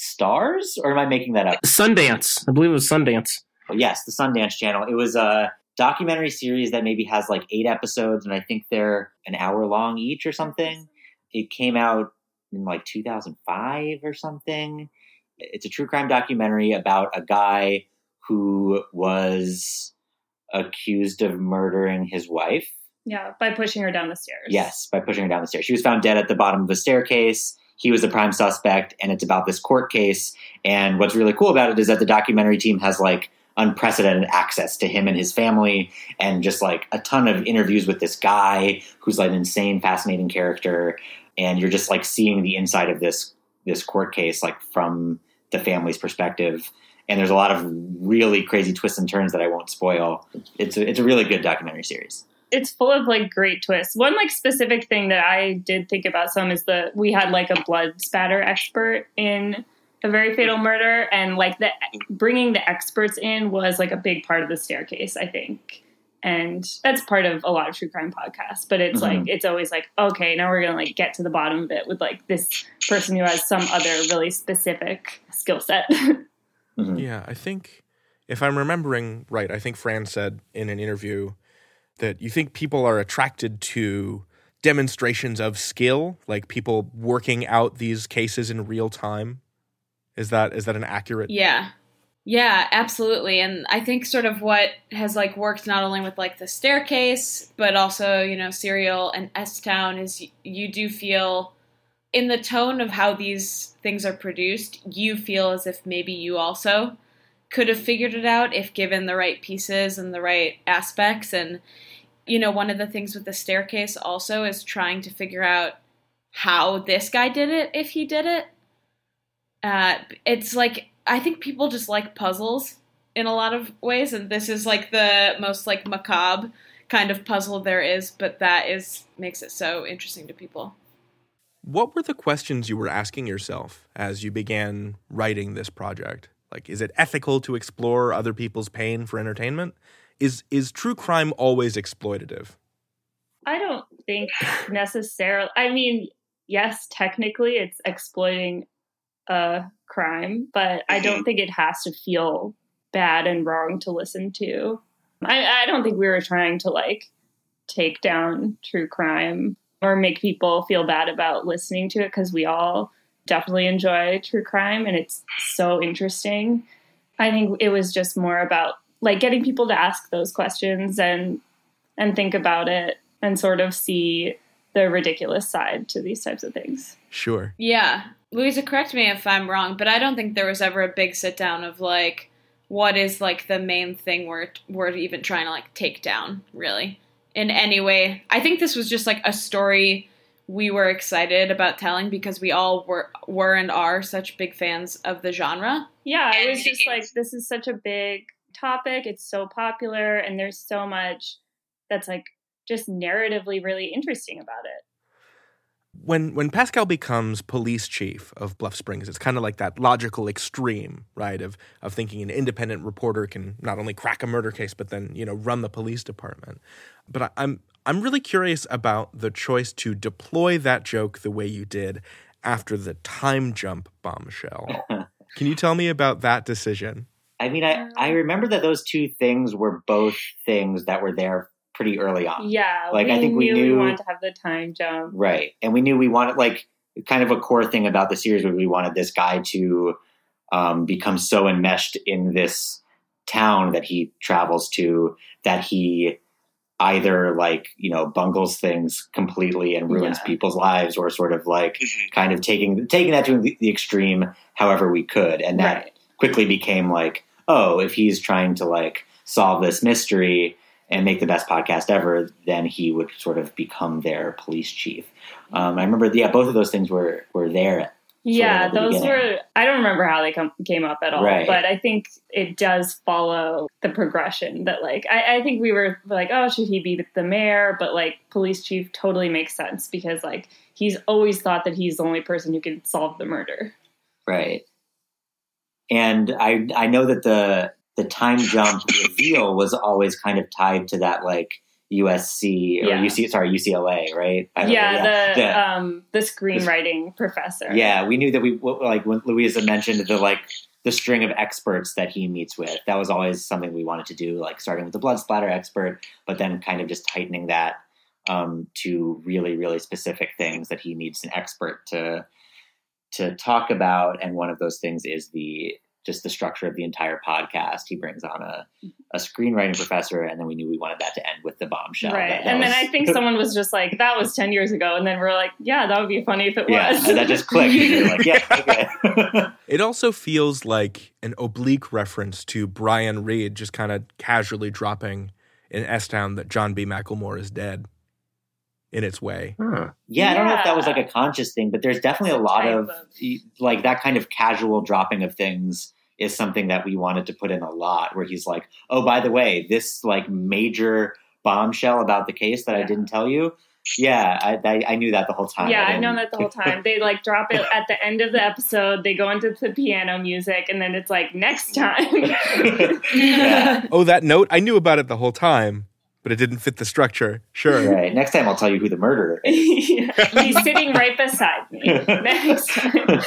Starz, or am I making that up? Sundance. I believe it was Sundance. Oh, yes, the Sundance Channel. It was a documentary series that maybe has like eight episodes, and I think they're an hour long each or something. It came out in like 2005 or something. It's a true crime documentary about a guy who was accused of murdering his wife. Yeah, by pushing her down the stairs. Yes, by pushing her down the stairs. She was found dead at the bottom of a staircase. He was the prime suspect, and it's about this court case. And what's really cool about it is that the documentary team has like unprecedented access to him and his family, and just like a ton of interviews with this guy who's like an insane, fascinating character. And you're just like seeing the inside of this this court case, like from the family's perspective. And there's a lot of really crazy twists and turns that I won't spoil. It's a, it's a really good documentary series it's full of like great twists. One like specific thing that I did think about some is that we had like a blood spatter expert in a very fatal murder, and like the bringing the experts in was like a big part of the staircase, I think. And that's part of a lot of true crime podcasts, but it's mm-hmm. like it's always like okay, now we're gonna like get to the bottom of it with like this person who has some other really specific skill set. <laughs> mm-hmm. Yeah, I think if I'm remembering right, I think Fran said in an interview that you think people are attracted to demonstrations of skill, like people working out these cases in real time. Is that is that an accurate? Yeah. Yeah, absolutely. And I think sort of what has like worked not only with like the staircase, but also, you know, Serial and S Town is you do feel in the tone of how these things are produced, you feel as if maybe you also could have figured it out if given the right pieces and the right aspects and you know, one of the things with the staircase also is trying to figure out how this guy did it if he did it. Uh, it's like I think people just like puzzles in a lot of ways, and this is like the most like macabre kind of puzzle there is, but that is makes it so interesting to people. What were the questions you were asking yourself as you began writing this project? Like, is it ethical to explore other people's pain for entertainment? Is is true crime always exploitative? I don't think necessarily. I mean, yes, technically it's exploiting a crime, but I mm-hmm. don't think it has to feel bad and wrong to listen to. I, I don't think we were trying to like take down true crime or make people feel bad about listening to it because we all definitely enjoy true crime and it's so interesting. I think it was just more about like getting people to ask those questions and and think about it and sort of see the ridiculous side to these types of things. Sure. Yeah. Louisa, correct me if I'm wrong, but I don't think there was ever a big sit down of like what is like the main thing we're we're even trying to like take down, really. In any way. I think this was just like a story we were excited about telling because we all were were and are such big fans of the genre. Yeah, it was just like this is such a big topic. It's so popular, and there's so much that's like just narratively really interesting about it. When when Pascall becomes police chief of Bluff Springs, it's kind of like that logical extreme, right? Of of thinking an independent reporter can not only crack a murder case, but then you know run the police department. But I, I'm I'm really curious about the choice to deploy that joke the way you did after the time jump bombshell. <laughs> Can you tell me about that decision? I mean, I, I remember that those two things were both things that were there pretty early on. Yeah, like I think we knew we wanted to have the time jump, right? And we knew we wanted like kind of a core thing about the series where we wanted this guy to um, become so enmeshed in this town that he travels to that he either like you know bungles things completely and ruins yeah. people's lives or sort of like mm-hmm. kind of taking taking that to the extreme however we could and that right. quickly became like oh, if he's trying to like solve this mystery and make the best podcast ever, then he would sort of become their police chief. Um, I remember, yeah, both of those things were were there. Yeah, those beginning. were. I don't remember how they come, came up at all, right. but I think it does follow the progression. That like, I, I think we were like, oh, should he be the mayor? But like, police chief totally makes sense because like he's always thought that he's the only person who can solve the murder. Right and I I know that the the time jump <laughs> reveal was always kind of tied to that like USC or Yeah. UC, sorry, UCLA, right? Don't know, yeah, the Yeah. um the screenwriting professor. Yeah, we knew that we like when Louisa mentioned the like the string of experts that he meets with. That was always something we wanted to do, like starting with the blood splatter expert, but then kind of just tightening that um, to really, really specific things that he needs an expert to to talk about. And one of those things is the just the structure of the entire podcast. He brings on a a screenwriting professor, and then we knew we wanted that to end with the bombshell. Right. That- that and then I think <laughs> someone was just like, that was 10 years ago. And then we're like, yeah, that would be funny if it yeah, was. and that just clicked. You're like, yeah, <laughs> okay. <laughs> It also feels like an oblique reference to Brian Reed just kind of casually dropping in S Town that John B. McLemore is dead in its way. Yeah, I don't know if that was like a conscious thing, but there's definitely a lot Type of like that kind of casual dropping of things is something that we wanted to put in a lot where he's like, "Oh, by the way, this like major bombshell about the case that I didn't tell you." Yeah, I, I, I knew that the whole time. Yeah, I I've known that the whole time. <laughs> They like drop it at the end of the episode. They go into the piano music, and then it's like next time. <laughs> <laughs> Oh, that note, I knew about it the whole time, but it didn't fit the structure. Sure. Right. Next time I'll tell you who the murderer is. <laughs> He's sitting right beside me. <laughs> Next time.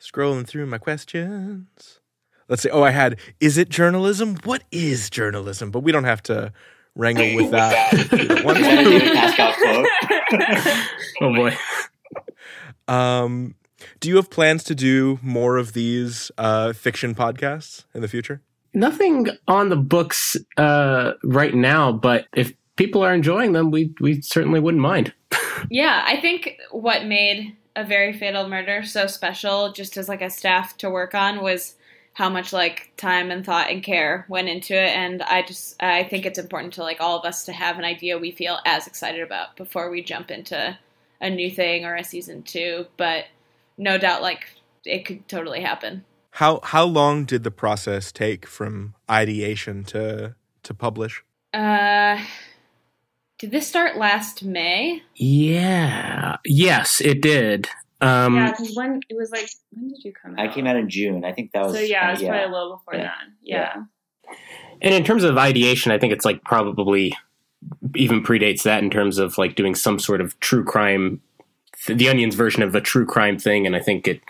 Scrolling through my questions. Let's see. Oh, I had, is it journalism? What is journalism? But we don't have to wrangle with that. <laughs> One- Is that a David Oh boy. Um, do you have plans to do more of these uh, fiction podcasts in the future? Nothing on the books uh, right now, but if people are enjoying them, we we certainly wouldn't mind. <laughs> Yeah, I think what made a very fatal murder so special, just as like a staff to work on, was how much like time and thought and care went into it. And I just I think it's important to like all of us to have an idea we feel as excited about before we jump into a new thing or a season two. But no doubt, like it could totally happen. How how long did the process take from ideation to to publish? Uh, did this start last May? Yeah. Yes, it did. Um, yeah, because when it was like, when did you come out? I came out in June. I think that was so yeah, uh, it was probably a little before Yeah. then. Yeah. And in terms of ideation, I think it's like probably even predates that in terms of like doing some sort of true crime, the Onion's version of a true crime thing. And I think it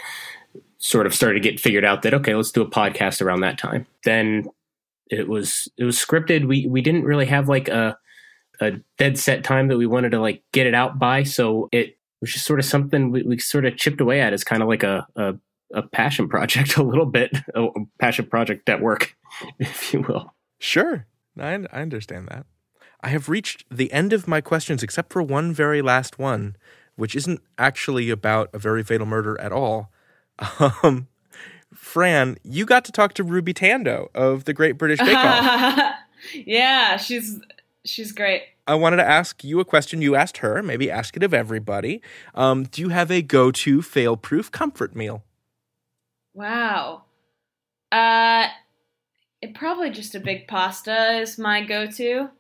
sort of started to get figured out that okay, let's do a podcast around that time. Then it was it was scripted. We we didn't really have like a a dead set time that we wanted to like get it out by, so it was just sort of something we, we sort of chipped away at as kind of like a, a a passion project <laughs> a little bit, a passion project at work, <laughs> if you will. Sure. I, I understand that. I have reached the end of my questions, except for one very last one, which isn't actually about a very fatal murder at all. Um, Fran, you got to talk to Ruby Tandoh of the Great British Bake Off. <laughs> yeah, she's she's great. I wanted to ask you a question you asked her, maybe ask it of everybody. Um, do you have a go to fail proof comfort meal? Wow. Uh it probably just a big pasta is my go-to.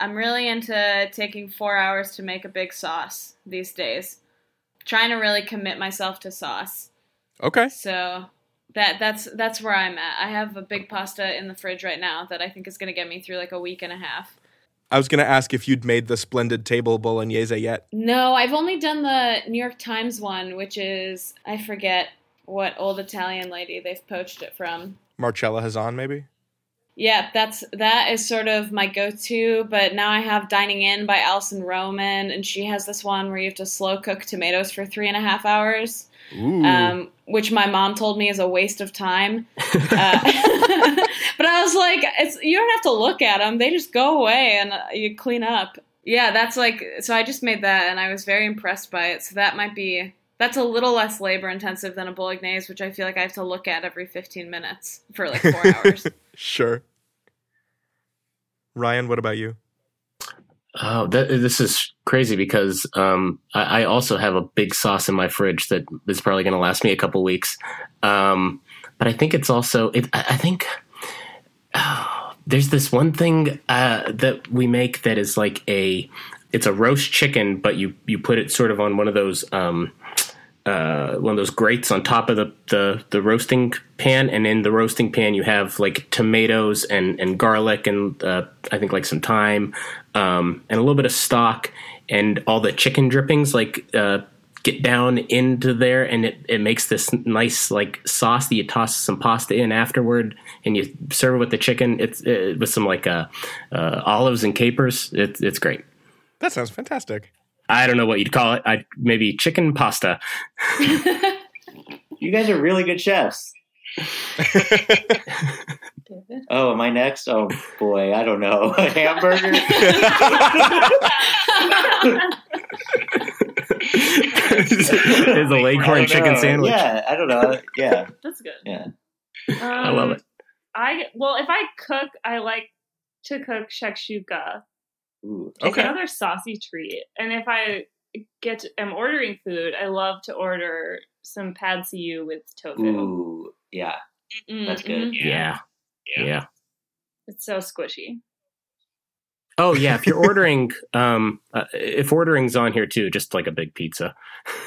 I'm really into taking 4 hours to make a big sauce these days. Trying to really commit myself to sauce. Okay. So that that's that's where I'm at. I have a big pasta in the fridge right now that I think is going to get me through like a week and a half. I was going to ask if you'd made the splendid table bolognese yet. No, I've only done the New York Times one, which is I forget what old Italian lady they've poached it from. Marcella Hazan, maybe? Yeah, that's that is sort of my go-to. But now I have Dining In by Alison Roman, and she has this one where you have to slow cook tomatoes for three and a half hours, um, which my mom told me is a waste of time. <laughs> uh, <laughs> but I was like, it's you don't have to look at them; they just go away and uh, you clean up. Yeah, that's like so. I just made that, and I was very impressed by it. So that might be that's a little less labor intensive than a bolognese, which I feel like I have to look at every fifteen minutes for like four <laughs> hours. Sure. Ryan, what about you? Oh, that, this is crazy because um, I, I also have a big sauce in my fridge that is probably going to last me a couple weeks. Um, but I think it's also, it, I, I think oh, <sighs> there's this one thing uh, that we make that is like a, it's a roast chicken, but you you put it sort of on one of those um, uh, one of those grates on top of the, the the roasting pan, and in the roasting pan you have like tomatoes and and garlic and uh, I think like some thyme um, and a little bit of stock and all the chicken drippings like uh, get down into there, and it it makes this nice like sauce that you toss some pasta in afterward, and you serve it with the chicken. It's it, with some like uh, uh, olives and capers. It's it's great. That sounds fantastic. I don't know what you'd call it. I maybe chicken pasta. You guys are really good chefs. <laughs> oh, am I next? Oh boy, I don't know. <laughs> A hamburger. Is a <laughs> leghorn chicken sandwich. Yeah, I don't know. Yeah, That's good. yeah. I love um, it. I well, if I cook, I like to cook shakshuka. Ooh, It's another saucy treat. And if I get to, am ordering food, I love to order some pad see ew with tofu. Ooh, yeah. That's good. Mhm. Yeah. yeah. It's so squishy. Oh yeah, if you're ordering, <laughs> um, uh, if ordering's on here too, just like a big pizza.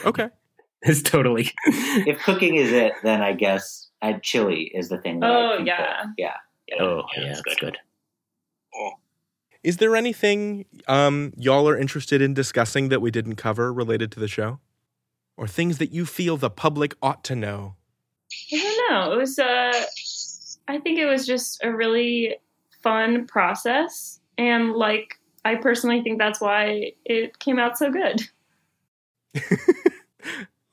Okay, <laughs> it's totally. <laughs> if cooking is it, then I guess I, chili is the thing. That Oh can yeah. yeah. Oh yeah, that's good. Is there anything um, y'all are interested in discussing that we didn't cover related to the show? Or things that you feel the public ought to know? I don't know. It was uh I think it was just a really fun process and like I personally think that's why it came out so good. <laughs>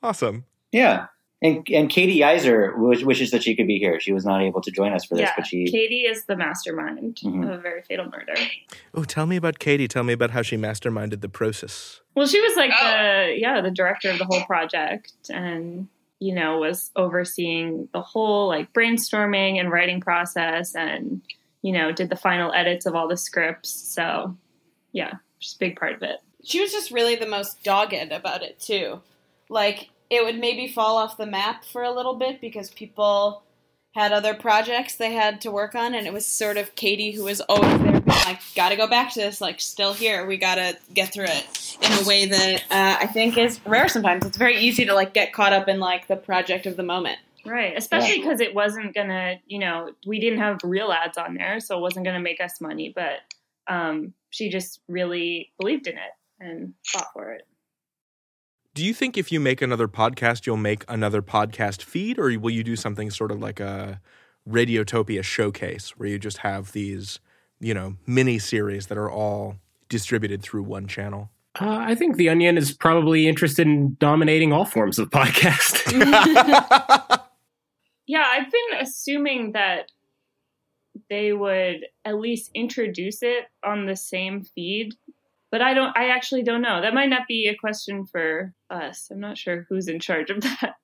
Awesome. Yeah. And and Katie Eiser wishes that she could be here. She was not able to join us for this, yeah, but she Katie is the mastermind Mhm. of a very fatal murder. Oh, tell me about Katie. Tell me about how she masterminded the process. Well, she was like the yeah, the director of the whole project and you know, was overseeing the whole like brainstorming and writing process and you know, did the final edits of all the scripts. So, yeah, she's a big part of it. She was just really the most dogged about it too. Like it would maybe fall off the map for a little bit because people had other projects they had to work on, and it was sort of Katie who was always there, being like, "Gotta go back to this. Like, still here. We gotta get through it." In a way that uh, I think is rare sometimes. It's very easy to like get caught up in like the project of the moment. Right, especially because it wasn't gonna, you know, we didn't have real ads on there, so it wasn't gonna make us money. But um, she just really believed in it and fought for it. Do you think if you make another podcast, you'll make another podcast feed, or will you do something sort of like a Radiotopia showcase where you just have these, you know, mini series that are all distributed through one channel? Uh, I think the Onion is probably interested in dominating all forms of podcast. <laughs> <laughs> Yeah, I've been assuming that they would at least introduce it on the same feed, but I don't. I actually don't know. That might not be a question for us. I'm not sure who's in charge of that.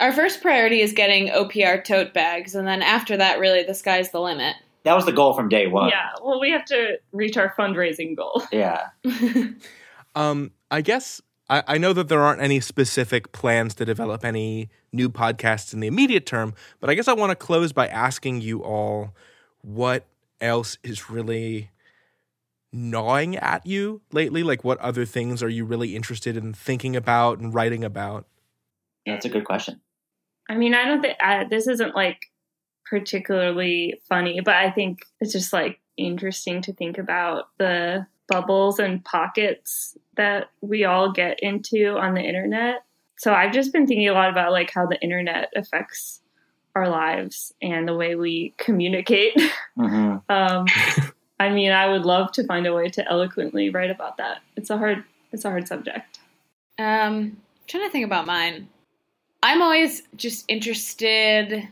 Our first priority is getting OPR tote bags, and then after that, really, the sky's the limit. that was the goal from day one. Yeah, well, we have to reach our fundraising goal. <laughs> Yeah. <laughs> Um, I guess I, I know that there aren't any specific plans to develop any new podcasts in the immediate term, but I guess I want to close by asking you all what else is really gnawing at you lately? Like, what other things are you really interested in thinking about and writing about? Yeah, That's a good question. I mean, I don't think I, this isn't like particularly funny, but I think it's just like interesting to think about the bubbles and pockets that we all get into on the internet. So I've just been thinking a lot about like how the internet affects our lives and the way we communicate. Mhm. <laughs> um, <laughs> I mean, I would love to find a way to eloquently write about that. It's a hard, it's a hard subject. Um, trying to think about mine. I'm always just interested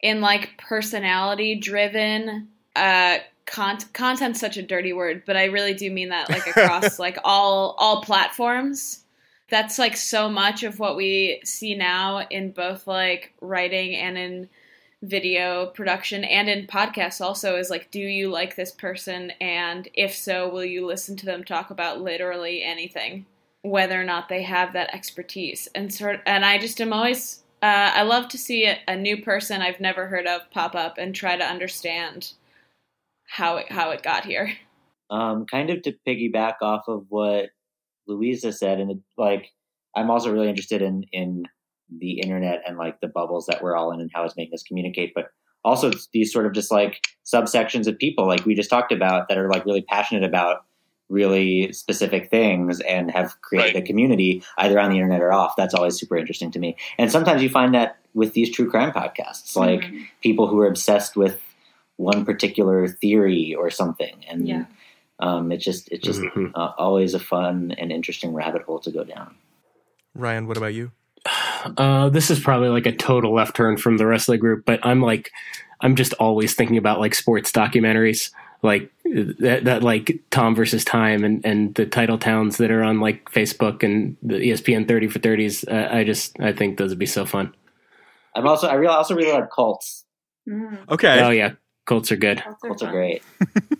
in like personality driven uh con- content's such a dirty word, but I really do mean that like across <laughs> like all all platforms. That's like so much of what we see now in both like writing and in video production and in podcasts also is like do you like this person and if so will you listen to them talk about literally anything whether or not they have that expertise and sort and I just am always uh, I love to see a, a new person I've never heard of pop up and try to understand how it how it got here. Um, kind of to piggyback off of what Louisa said, and like I'm also really interested in in the internet and like the bubbles that we're all in and how it's making us communicate, but also these sort of just like subsections of people like we just talked about that are like really passionate about really specific things and have created right. a community either on the internet or off. That's always super interesting to me. And sometimes you find that with these true crime podcasts, like mm-hmm. people who are obsessed with one particular theory or something. And yeah. um, it's just it's just mm-hmm. uh, always a fun and interesting rabbit hole to go down. Ryan, what about you? Uh, this is probably like a total left turn from the rest of the group, but I'm like, I'm just always thinking about like sports documentaries, like that, that like Tom versus Time and, and the title towns that are on like Facebook and the ESPN 30 for 30s. Uh, I just, I think those would be so fun. I'm also, I really, also really like cults. Mm. Okay. Oh yeah. Cults are good. Cults are, cults are great. <laughs>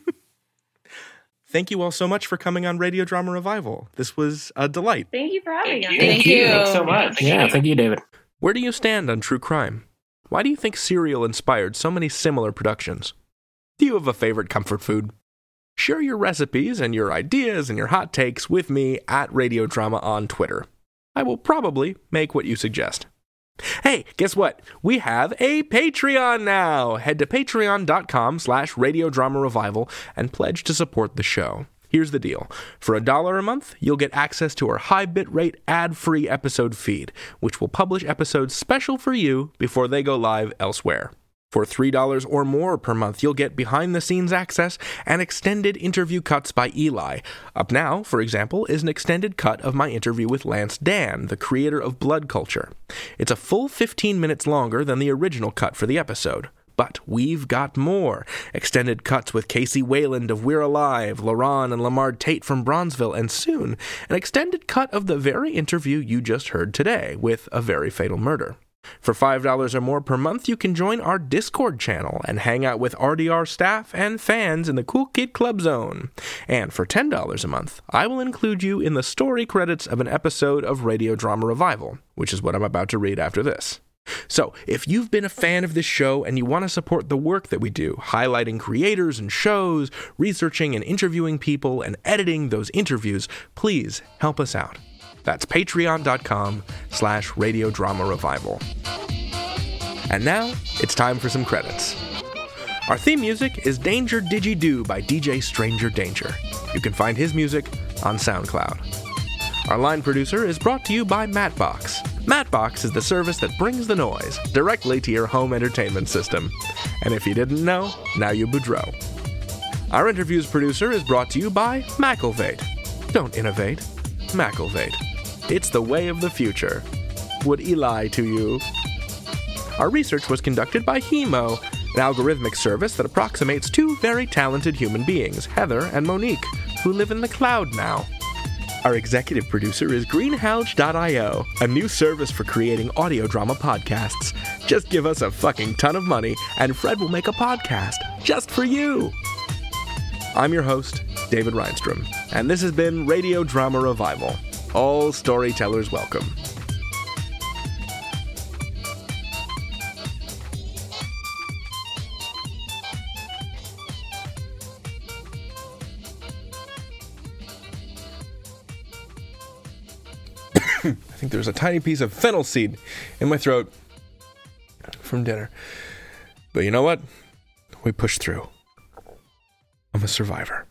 Thank you all so much for coming on Radio Drama Revival. This was a delight. Thank you for having thank us. You. Thank, you. Thanks so much. Yeah, thank you, David. Where do you stand on true crime? Why do you think Serial inspired so many similar productions? Do you have a favorite comfort food? Share your recipes and your ideas and your hot takes with me at Radio Drama on Twitter. I will probably make what you suggest. Hey, guess what? We have a Patreon now. Head to patreon.com slash radiodrama revival and pledge to support the show. Here's the deal. For a dollar a month, you'll get access to our high bitrate ad-free episode feed, which will publish episodes special for you before they go live elsewhere. For $3 or more per month, you'll get behind the scenes access and extended interview cuts by Eli. Up now, for example, is an extended cut of my interview with Lance Dann, the creator of Blood Culture. It's a full 15 minutes longer than the original cut for the episode. But we've got more. Extended cuts with KC Wayland of We're Alive, Larenz and Lahmard Tate from Bronzeville, and soon, an extended cut of the very interview you just heard today with A Very Fatal Murder. For $5 or more per month, you can join our Discord channel and hang out with RDR staff and fans in the Cool Kid Club Zone. And for $10 a month, I will include you in the story credits of an episode of Radio Drama Revival, which is what I'm about to read after this. So, if you've been a fan of this show and you want to support the work that we do, highlighting creators and shows, researching and interviewing people, and editing those interviews, please help us out. That's patreon.com slash radiodrama revival. And now, it's time for some credits. Our theme music is Danger Digi Do by DJ Stranger Danger. You can find his music on SoundCloud. Our line producer is brought to you by Matbox. Matbox is the service that brings the noise directly to your home entertainment system. And if you didn't know, now you boudreau. Our interviews producer is brought to you by McElvate. Don't innovate, McElvate. It's the way of the future. Would Eli to you? Our research was conducted by Hemo, an algorithmic service that approximates two very talented human beings, Heather and Monique, who live in the cloud now. Our executive producer is Greenhalgh.io, a new service for creating audio drama podcasts. Just give us a fucking ton of money, and Fred will make a podcast just for you. I'm your host, David Rheinstrom, and this has been Radio Drama Revival. All storytellers welcome. <coughs> I think there's a tiny piece of fennel seed in my throat from dinner. But you know what? We pushed through. I'm a survivor.